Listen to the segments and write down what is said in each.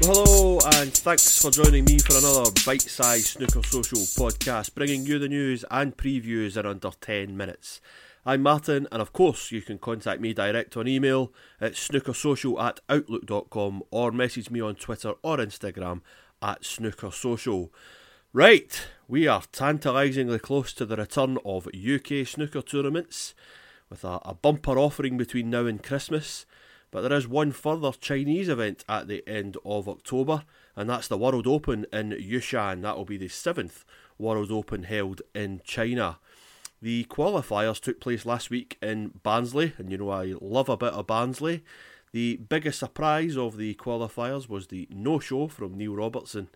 Well, hello, and thanks for joining me for another bite sized Snooker Social podcast, bringing you the news and previews in under 10 minutes. I'm Martin, and of course, you can contact me direct on email at snookersocial at outlook.com or message me on Twitter or Instagram at snookersocial. Right, we are tantalisingly close to the return of UK snooker tournaments with a, a bumper offering between now and Christmas. But there is one further Chinese event at the end of October, and that's the World Open in Yushan. That will be the seventh World Open held in China. The qualifiers took place last week in Barnsley, and you know I love a bit of Barnsley. The biggest surprise of the qualifiers was the no show from Neil Robertson.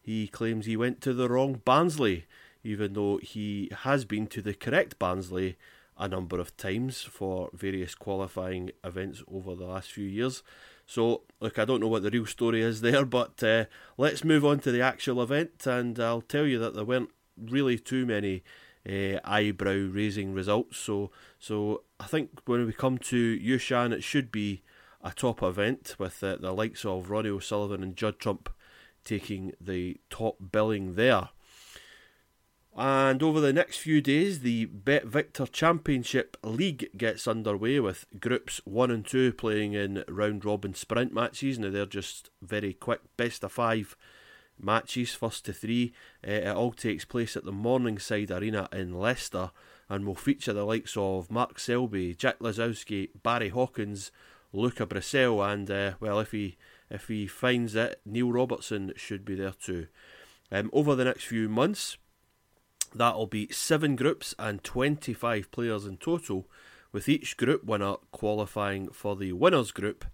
He claims he went to the wrong Barnsley, even though he has been to the correct Barnsley a number of times for various qualifying events over the last few years. So, look, I don't know what the real story is there, but uh, let's move on to the actual event, and I'll tell you that there weren't really too many uh, eyebrow raising results. So, so I think when we come to Yushan, it should be a top event with uh, the likes of Ronnie O'Sullivan and Judd Trump taking the top billing there. And over the next few days, the Bet Victor Championship League gets underway with groups 1 and 2 playing in round robin sprint matches. Now, they're just very quick, best of five matches, first to three. Uh, it all takes place at the Morningside Arena in Leicester and will feature the likes of Mark Selby, Jack Lisowski, Barry Hawkins, Luca Brecel, and, uh, well, if he, if he finds it, Neil Robertson should be there too. Um, over the next few months, That'll be seven groups and 25 players in total, with each group winner qualifying for the winners group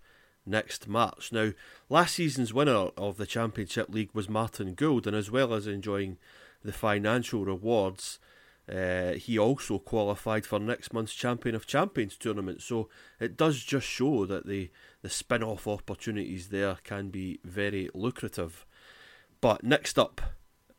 next March. Now, last season's winner of the Championship League was Martin Gould, and as well as enjoying the financial rewards, uh, he also qualified for next month's Champion of Champions tournament. So it does just show that the, the spin off opportunities there can be very lucrative. But next up,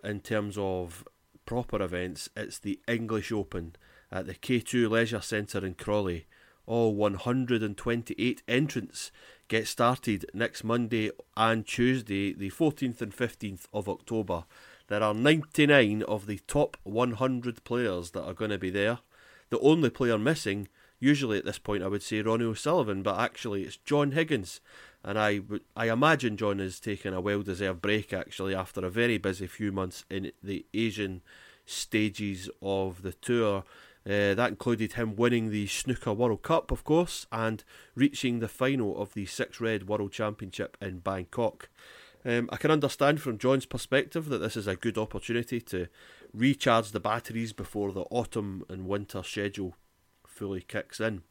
in terms of proper events, it's the English Open at the K2 Leisure Centre in Crawley. All 128 entrants get started next Monday and Tuesday, the 14th and 15th of October. There are 99 of the top 100 players that are going to be there. The only player missing, usually at this point I would say Ronnie O'Sullivan, but actually it's John Higgins. And I, I imagine John is taking a well deserved break actually after a very busy few months in the Asian stages of the tour. Uh, that included him winning the Snooker World Cup, of course, and reaching the final of the Six Red World Championship in Bangkok. Um, I can understand from John's perspective that this is a good opportunity to recharge the batteries before the autumn and winter schedule fully kicks in.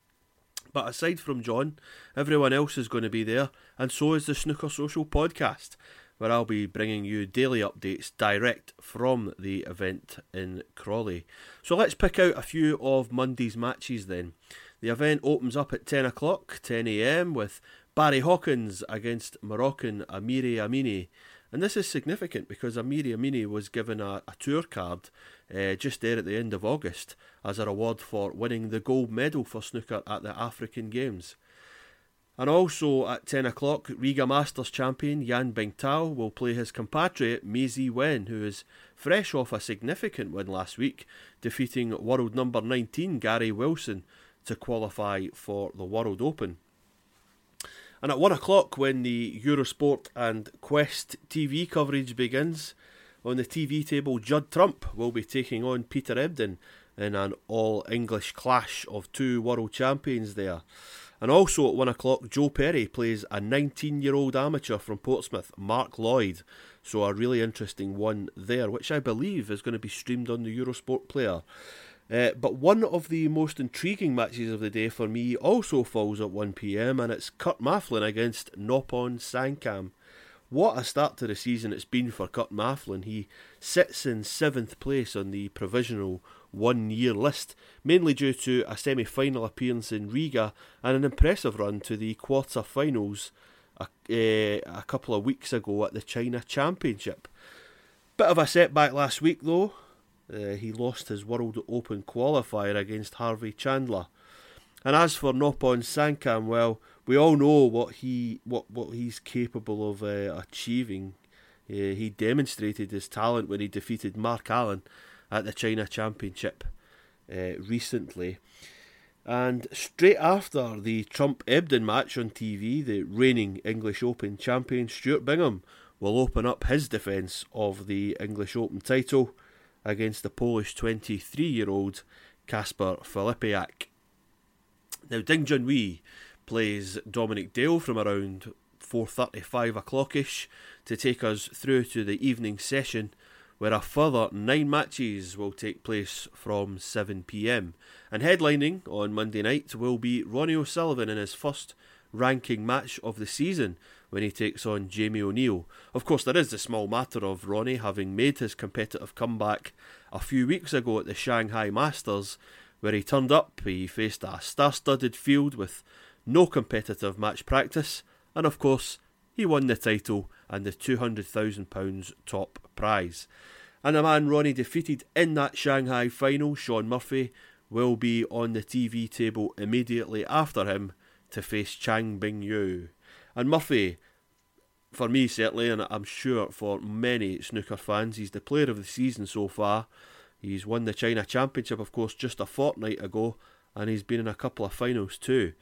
But aside from John, everyone else is going to be there, and so is the Snooker Social podcast, where I'll be bringing you daily updates direct from the event in Crawley. So let's pick out a few of Monday's matches then. The event opens up at 10 o'clock, 10 am, with Barry Hawkins against Moroccan Amiri Amini. And this is significant because Amiri Amini was given a, a tour card uh, just there at the end of August as a reward for winning the gold medal for snooker at the African Games. And also at 10 o'clock, Riga Masters champion Yan Bingtao will play his compatriot Mei Wen, who is fresh off a significant win last week, defeating world number 19 Gary Wilson to qualify for the World Open. And at 1 o'clock, when the Eurosport and Quest TV coverage begins, on the TV table, Judd Trump will be taking on Peter Ebdon in an all English clash of two world champions there. And also at one o'clock, Joe Perry plays a 19 year old amateur from Portsmouth, Mark Lloyd. So a really interesting one there, which I believe is going to be streamed on the Eurosport player. Uh, but one of the most intriguing matches of the day for me also falls at 1pm, and it's Kurt Maflin against Noppon Saengkham. What a start to the season it's been for Kurt Maflin. He sits in seventh place on the provisional one year list, mainly due to a semi final appearance in Riga and an impressive run to the quarter finals a, uh, a couple of weeks ago at the China Championship. Bit of a setback last week though. Uh, he lost his World Open qualifier against Harvey Chandler. And as for Noppon Saengkham, well, we all know what he what what he's capable of uh, achieving. Uh, he demonstrated his talent when he defeated Mark Allen at the China Championship uh, recently. And straight after the Trump Ebdon match on TV, the reigning English Open champion Stuart Bingham will open up his defence of the English Open title against the Polish 23 year old Kacper Filipiak. Now, Ding Junhui plays Dominic Dale from around 4.35 o'clockish to take us through to the evening session where a further nine matches will take place from 7pm. And headlining on Monday night will be Ronnie O'Sullivan in his first ranking match of the season when he takes on Jamie O'Neill. Of course, there is the small matter of Ronnie having made his competitive comeback a few weeks ago at the Shanghai Masters, where he turned up. He faced a star studded field with no competitive match practice, and of course, he won the title and the £200,000 top prize. And the man Ronnie defeated in that Shanghai final, Shaun Murphy, will be on the TV table immediately after him to face Chang Bing Yu. And Murphy, for me certainly, and I'm sure for many snooker fans, he's the player of the season so far. He's won the China Championship, of course, just a fortnight ago, and he's been in a couple of finals too.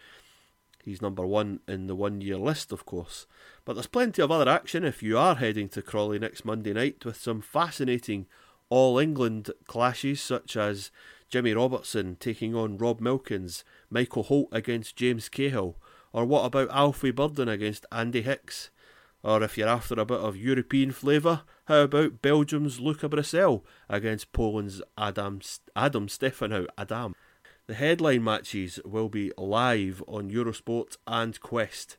He's number one in the one year list, of course. But there's plenty of other action if you are heading to Crawley next Monday night with some fascinating All England clashes, such as Jimmy Robertson taking on Rob Milkins, Michael Holt against James Cahill, or what about Alfie Burden against Andy Hicks? Or if you're after a bit of European flavour, how about Belgium's Luca Brecel against Poland's Adam, Adam Stefanow Adam? The headline matches will be live on Eurosport and Quest.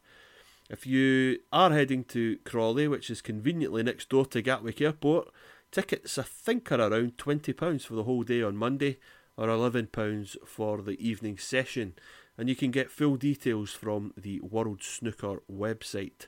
If you are heading to Crawley, which is conveniently next door to Gatwick Airport, tickets I think are around £20 for the whole day on Monday or £11 for the evening session. And you can get full details from the World Snooker website.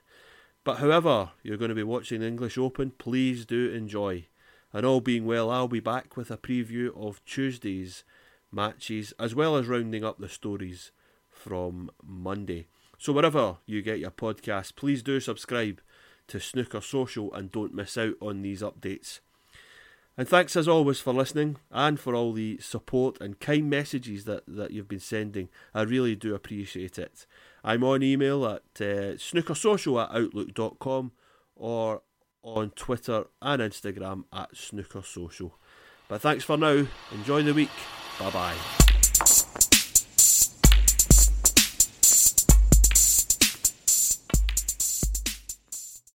But however, you're going to be watching the English Open, please do enjoy. And all being well, I'll be back with a preview of Tuesday's matches as well as rounding up the stories from Monday. So, wherever you get your podcast, please do subscribe to Snooker Social and don't miss out on these updates. And thanks as always for listening and for all the support and kind messages that, that you've been sending. I really do appreciate it. I'm on email at uh, snookersocial at outlook.com or on Twitter and Instagram at snookersocial. But thanks for now. Enjoy the week. Bye bye.